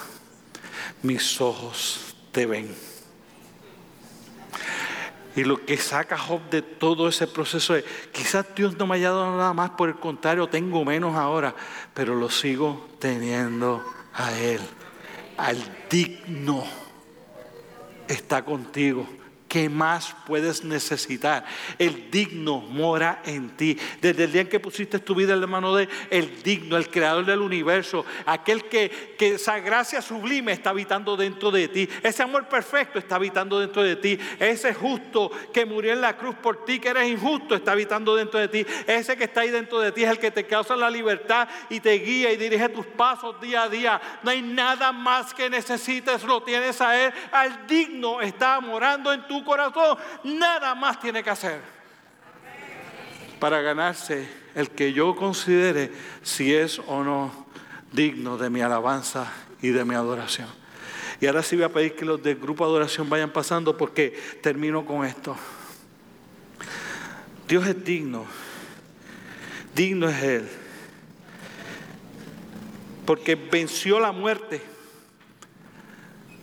mis ojos te ven. Y lo que saca Job de todo ese proceso es, quizás Dios no me haya dado nada más, por el contrario, tengo menos ahora, pero lo sigo teniendo a Él. Al digno está contigo. ¿Qué más puedes necesitar? El digno mora en ti. Desde el día en que pusiste tu vida en la mano de el digno, el creador del universo, aquel que, que esa gracia sublime está habitando dentro de ti. Ese amor perfecto está habitando dentro de ti. Ese justo que murió en la cruz por ti, que eres injusto, está habitando dentro de ti. Ese que está ahí dentro de ti es el que te causa la libertad y te guía y dirige tus pasos día a día. No hay nada más que necesites, lo tienes a Él. Al digno está morando en tu corazón, nada más tiene que hacer para ganarse el que yo considere si es o no digno de mi alabanza y de mi adoración. Y ahora sí voy a pedir que los del grupo de adoración vayan pasando porque termino con esto. Dios es digno, digno es Él, porque venció la muerte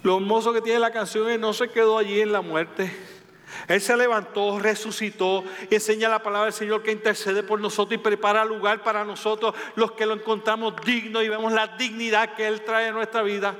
lo hermoso que tiene la canción es no se quedó allí en la muerte. Él se levantó, resucitó y enseña la palabra del Señor que intercede por nosotros y prepara lugar para nosotros, los que lo encontramos digno y vemos la dignidad que Él trae a nuestra vida.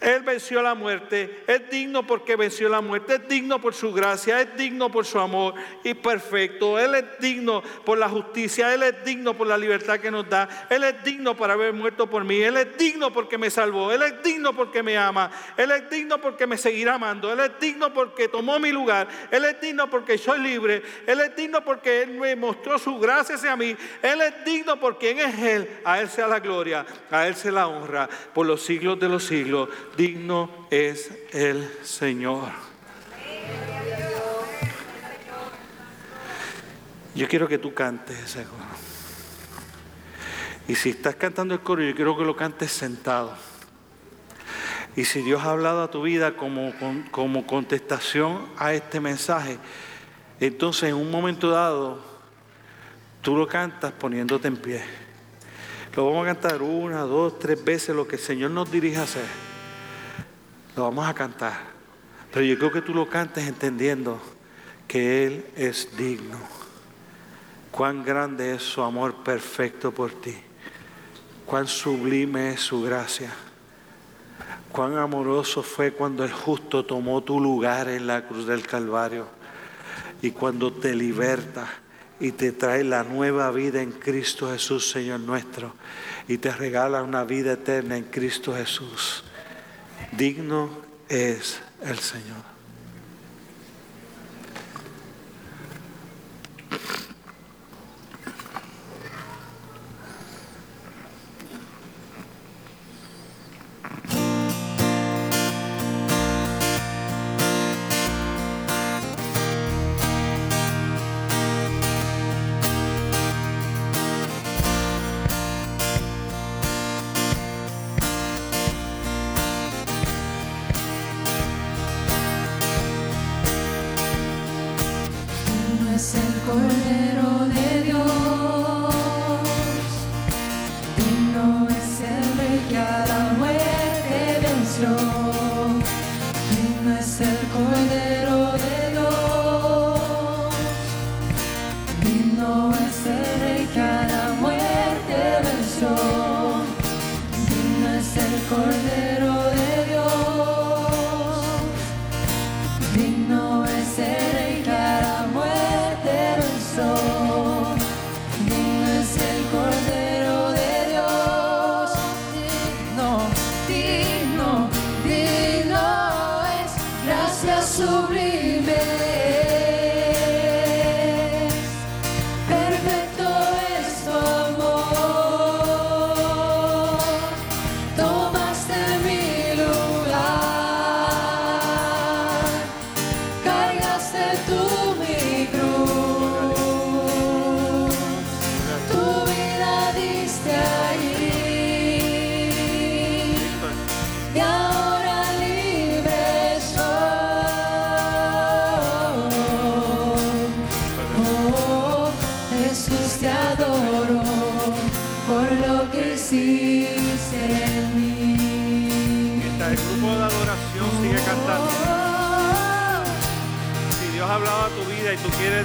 Él venció la muerte, es digno porque venció la muerte, es digno por su gracia, es digno por su amor y perfecto. Él es digno por la justicia, Él es digno por la libertad que nos da, Él es digno por haber muerto por mí, Él es digno porque me salvó, Él es digno porque me ama, Él es digno porque me seguirá amando, Él es digno porque tomó mi lugar, Él es digno porque soy libre, Él es digno porque Él me mostró su gracia hacia mí, Él es digno por quien es Él, a Él sea la gloria, a Él sea la honra por los siglos de los siglos digno es el Señor. Yo quiero que tú cantes ese coro. Y si estás cantando el coro, yo quiero que lo cantes sentado. Y si Dios ha hablado a tu vida como, como contestación a este mensaje, entonces en un momento dado, tú lo cantas poniéndote en pie. Lo vamos a cantar una, dos, tres veces lo que el Señor nos dirige a hacer lo vamos a cantar. Pero yo creo que tú lo cantes entendiendo que Él es digno. Cuán grande es su amor perfecto por ti. Cuán sublime es su gracia. Cuán amoroso fue cuando el justo tomó tu lugar en la cruz del Calvario. Y cuando te liberta y te trae la nueva vida en Cristo Jesús, Señor nuestro. Y te regala una vida eterna en Cristo Jesús. Digno es el Señor.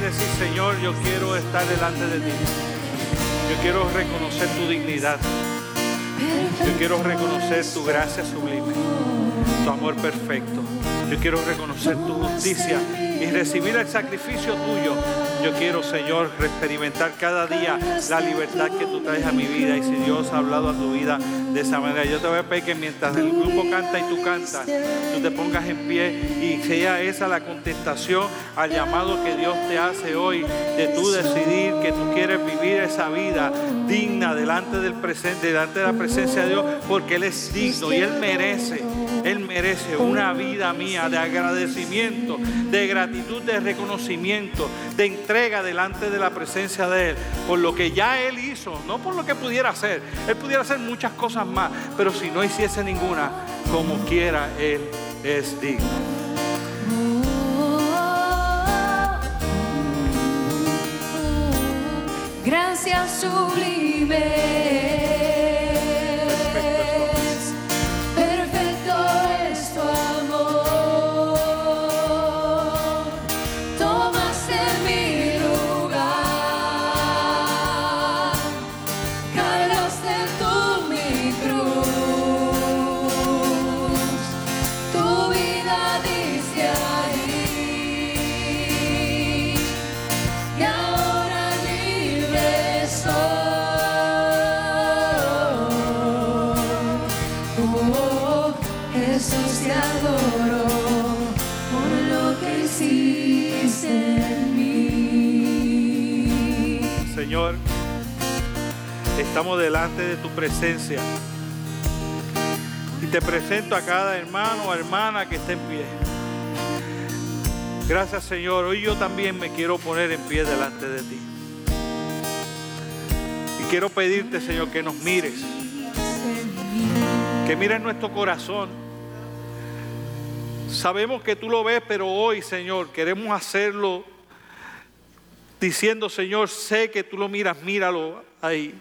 Decir, Señor, yo quiero estar delante de ti. Yo quiero reconocer tu dignidad. Yo quiero reconocer tu gracia sublime, tu amor perfecto. Yo quiero reconocer tu justicia y recibir el sacrificio tuyo. Yo quiero, Señor, experimentar cada día la libertad que tú traes a mi vida. Y si Dios ha hablado a tu vida de esa manera, yo te voy a pedir que mientras el grupo canta y tú cantas, tú te pongas en pie y sea esa la contestación al llamado que Dios te hace hoy de tú decidir que tú quieres vivir esa vida digna delante del presente, delante de la presencia de Dios, porque Él es digno y Él merece. Él merece una vida mía de agradecimiento, de gratitud, de reconocimiento, de entrega delante de la presencia de Él, por lo que ya Él hizo, no por lo que pudiera hacer. Él pudiera hacer muchas cosas más, pero si no hiciese ninguna, como quiera, Él es digno. Gracias sublime. Estamos delante de tu presencia. Y te presento a cada hermano o hermana que esté en pie. Gracias Señor. Hoy yo también me quiero poner en pie delante de ti. Y quiero pedirte Señor que nos mires. Que mires nuestro corazón. Sabemos que tú lo ves, pero hoy Señor queremos hacerlo diciendo Señor, sé que tú lo miras, míralo ahí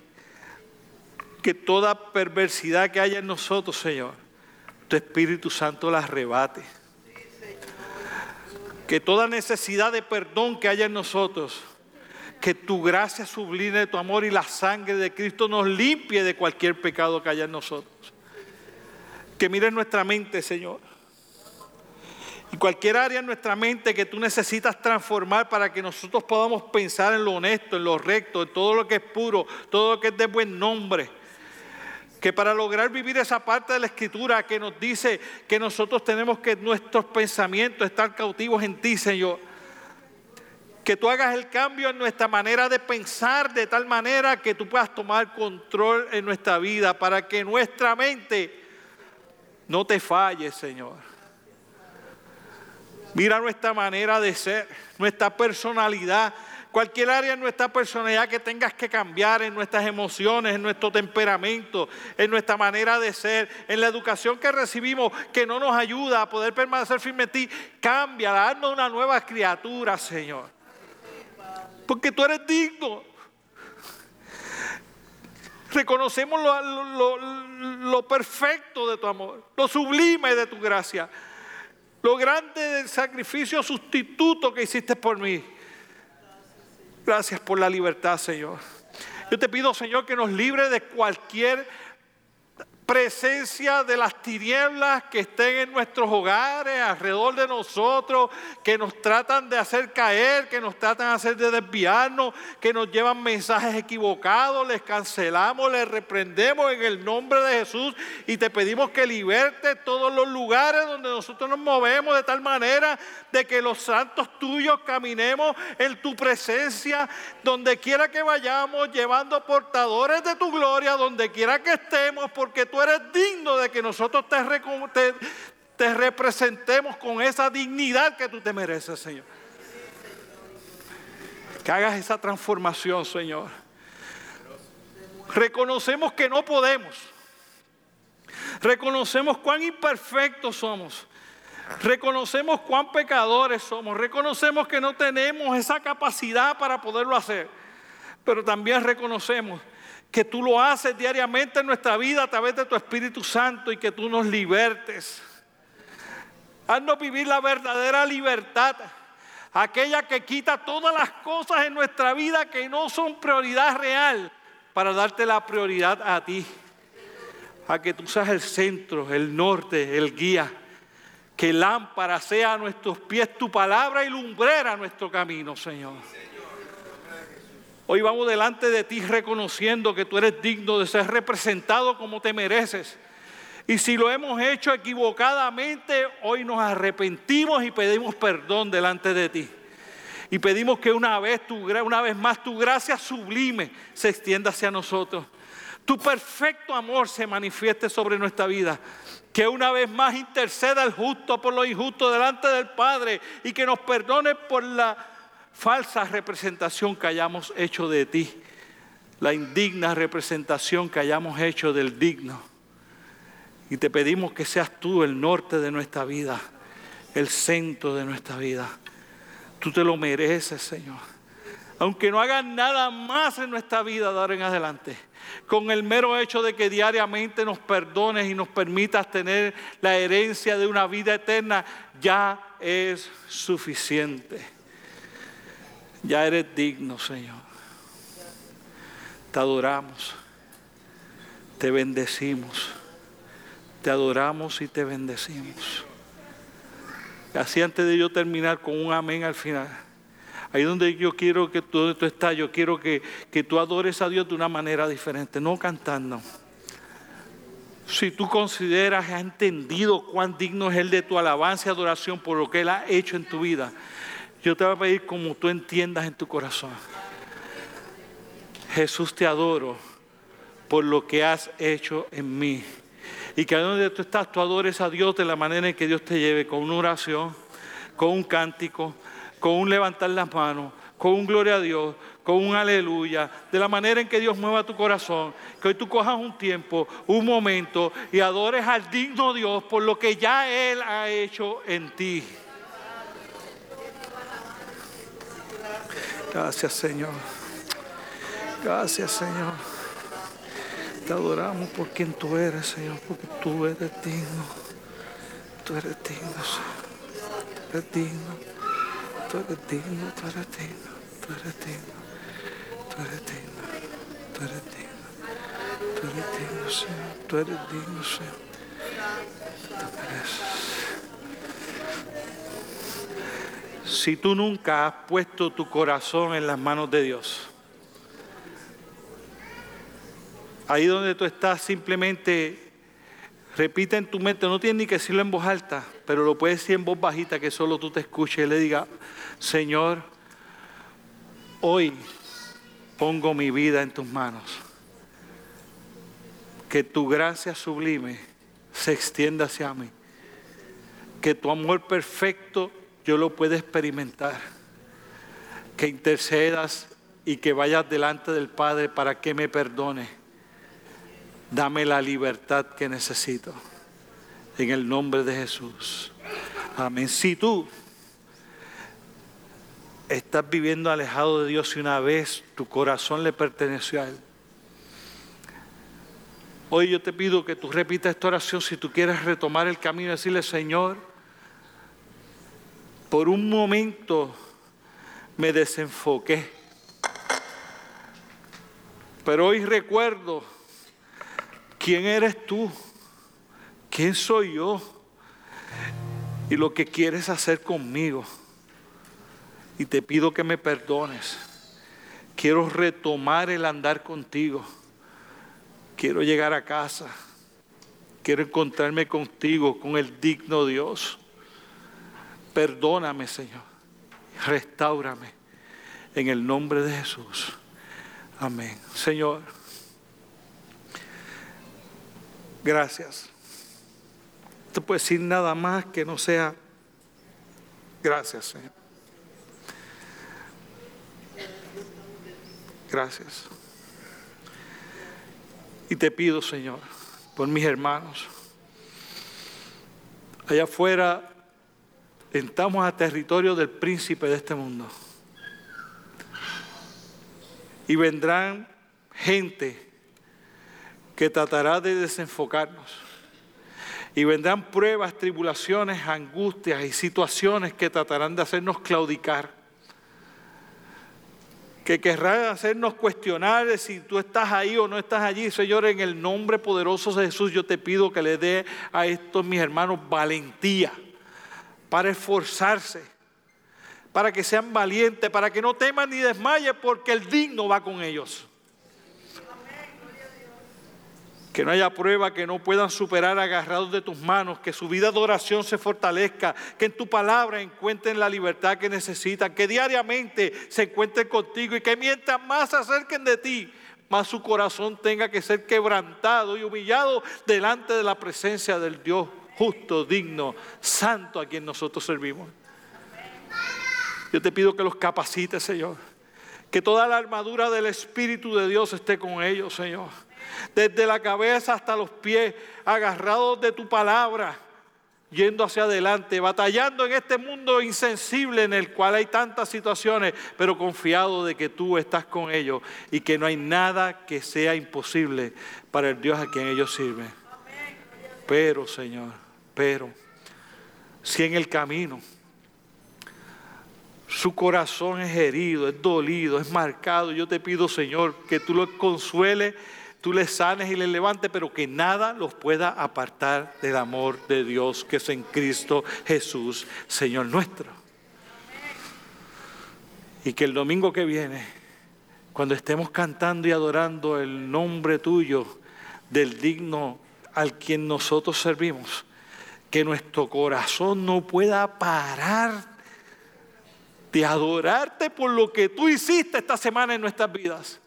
que toda perversidad que haya en nosotros, Señor, tu Espíritu Santo la arrebate. Que toda necesidad de perdón que haya en nosotros, que tu gracia sublime de tu amor y la sangre de Cristo nos limpie de cualquier pecado que haya en nosotros. Que mire nuestra mente, Señor. Y cualquier área en nuestra mente que tú necesitas transformar para que nosotros podamos pensar en lo honesto, en lo recto, en todo lo que es puro, todo lo que es de buen nombre que para lograr vivir esa parte de la escritura que nos dice que nosotros tenemos que nuestros pensamientos estar cautivos en ti, Señor. Que tú hagas el cambio en nuestra manera de pensar de tal manera que tú puedas tomar control en nuestra vida para que nuestra mente no te falle, Señor. Mira nuestra manera de ser, nuestra personalidad cualquier área en nuestra personalidad que tengas que cambiar, en nuestras emociones, en nuestro temperamento, en nuestra manera de ser, en la educación que recibimos que no nos ayuda a poder permanecer firme en ti, cambia, haznos una nueva criatura, Señor. Porque tú eres digno. Reconocemos lo, lo perfecto de tu amor, lo sublime de tu gracia, lo grande del sacrificio sustituto que hiciste por mí. Gracias por la libertad, Señor. Yo te pido, Señor, que nos libre de cualquier presencia de las tinieblas que estén en nuestros hogares, alrededor de nosotros, que nos tratan de hacer caer, que nos tratan de hacer de desviarnos, que nos llevan mensajes equivocados, les cancelamos, les reprendemos en el nombre de Jesús y te pedimos que liberte todos los lugares donde nosotros nos movemos de tal manera de que los santos tuyos caminemos en tu presencia, donde quiera que vayamos, llevando portadores de tu gloria, donde quiera que estemos, porque tú eres digno de que nosotros te, te, representemos con esa dignidad que tú te mereces, Señor. Que hagas esa transformación, Señor. Reconocemos que no podemos. Reconocemos cuán imperfectos somos. Reconocemos cuán pecadores somos. Reconocemos que no tenemos esa capacidad para poderlo hacer. Pero también reconocemos que tú lo haces diariamente en nuestra vida a través de tu Espíritu Santo y que tú nos libertes. Haznos vivir la verdadera libertad, aquella que quita todas las cosas en nuestra vida que no son prioridad real, para darte la prioridad a ti, a que tú seas el centro, el norte, el guía, que lámpara sea a nuestros pies tu palabra y lumbrera nuestro camino, Señor. Hoy vamos delante de ti reconociendo que tú eres digno de ser representado como te mereces. Y si lo hemos hecho equivocadamente, hoy nos arrepentimos y pedimos perdón delante de ti. Y pedimos que una vez, tu, una vez más tu gracia sublime se extienda hacia nosotros. Tu perfecto amor se manifieste sobre nuestra vida. Que una vez más interceda el justo por lo injusto delante del Padre y que nos perdone por la falsa representación que hayamos hecho de ti, la indigna representación que hayamos hecho del digno. Y te pedimos que seas tú el norte de nuestra vida, el centro de nuestra vida. Tú te lo mereces, Señor. Aunque no hagas nada más en nuestra vida de ahora en adelante, con el mero hecho de que diariamente nos perdones y nos permitas tener la herencia de una vida eterna, ya es suficiente. Ya eres digno, Señor. Te adoramos, te bendecimos, te adoramos y te bendecimos. Así antes de yo terminar con un amén al final. Ahí donde yo quiero que tú, tú estás, yo quiero que, que tú adores a Dios de una manera diferente, no cantando. Si tú consideras, has entendido cuán digno es Él de tu alabanza y adoración por lo que Él ha hecho en tu vida, yo te voy a pedir como tú entiendas en tu corazón. Jesús te adoro por lo que has hecho en mí. Y que donde tú estás, tú adores a Dios de la manera en que Dios te lleve, con una oración, con un cántico, con un levantar las manos, con un gloria a Dios, con un aleluya, de la manera en que Dios mueva tu corazón, que hoy tú cojas un tiempo, un momento y adores al digno Dios por lo que ya Él ha hecho en ti. Gracias, Señor. Gracias, Señor. Te adoramos por quien tú eres, Señor, porque tú eres digno. Tú eres digno, Señor. Tú eres digno. Tú eres digno, tú eres digno. Tú eres digno. Tú eres digno. Tú eres digno. Tú eres digno, Señor. Tú eres digno, Señor. Tú mereces. Si tú nunca has puesto tu corazón en las manos de Dios, ahí donde tú estás simplemente repite en tu mente, no tienes ni que decirlo en voz alta, pero lo puedes decir en voz bajita que solo tú te escuches y le diga, Señor, hoy pongo mi vida en tus manos. Que tu gracia sublime se extienda hacia mí. Que tu amor perfecto yo lo pueda experimentar. Que intercedas y que vayas delante del Padre para que me perdone. Dame la libertad que necesito. En el nombre de Jesús. Amén. Si tú estás viviendo alejado de Dios y una vez tu corazón le perteneció a Él. Hoy yo te pido que tú repitas esta oración si tú quieres retomar el camino y decirle, Señor, por un momento me desenfoqué. Pero hoy recuerdo quién eres tú, quién soy yo y lo que quieres hacer conmigo. Y te pido que me perdones. Quiero retomar el andar contigo. Quiero llegar a casa. Quiero encontrarme contigo, con el digno Dios. Perdóname, Señor. Restáurame. En el nombre de Jesús. Amén. Señor, gracias. No puedes decir nada más que no sea gracias, Señor. gracias. Y te pido, Señor, por mis hermanos. Allá afuera entramos a territorio del príncipe de este mundo. Y vendrán gente que tratará de desenfocarnos. Y vendrán pruebas, tribulaciones, angustias y situaciones que tratarán de hacernos claudicar. Que querrán hacernos cuestionar si tú estás ahí o no estás allí. Señor, en el nombre poderoso de Jesús, yo te pido que le dé a estos mis hermanos valentía para esforzarse, para que sean valientes, para que no teman ni desmayen, porque el digno va con ellos. Que no haya prueba que no puedan superar agarrados de tus manos, que su vida de oración se fortalezca, que en tu palabra encuentren la libertad que necesitan, que diariamente se encuentren contigo y que mientras más se acerquen de ti, más su corazón tenga que ser quebrantado y humillado delante de la presencia del Dios justo, digno, santo a quien nosotros servimos. Yo te pido que los capacites, Señor. Que toda la armadura del Espíritu de Dios esté con ellos, Señor. Desde la cabeza hasta los pies, agarrados de tu palabra, yendo hacia adelante, batallando en este mundo insensible en el cual hay tantas situaciones, pero confiado de que tú estás con ellos y que no hay nada que sea imposible para el Dios a quien ellos sirven. Pero, Señor, pero, si en el camino su corazón es herido, es dolido, es marcado. Yo te pido, Señor, que tú lo consueles, tú le sanes y le levantes, pero que nada los pueda apartar del amor de Dios que es en Cristo Jesús, Señor nuestro. Y que el domingo que viene, cuando estemos cantando y adorando el nombre tuyo, del digno al quien nosotros servimos, que nuestro corazón no pueda parar de adorarte por lo que tú hiciste esta semana en nuestras vidas.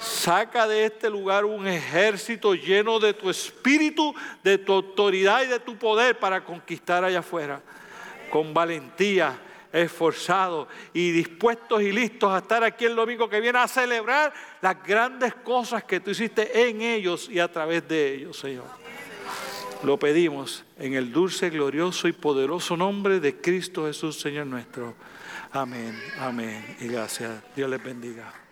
Saca de este lugar un ejército lleno de tu espíritu, de tu autoridad y de tu poder para conquistar allá afuera. Con valentía, esforzados y dispuestos y listos a estar aquí el domingo que viene a celebrar las grandes cosas que tú hiciste en ellos y a través de ellos, Señor. Lo pedimos en el dulce, glorioso y poderoso nombre de Cristo Jesús, Señor nuestro. Amén, amén y gracias. Dios les bendiga.